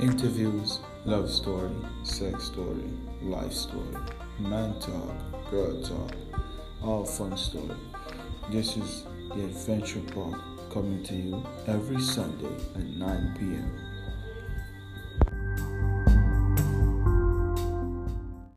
Interviews, love story, sex story, life story, man talk, girl talk, all fun story. This is the Adventure Park coming to you every Sunday at 9 p.m.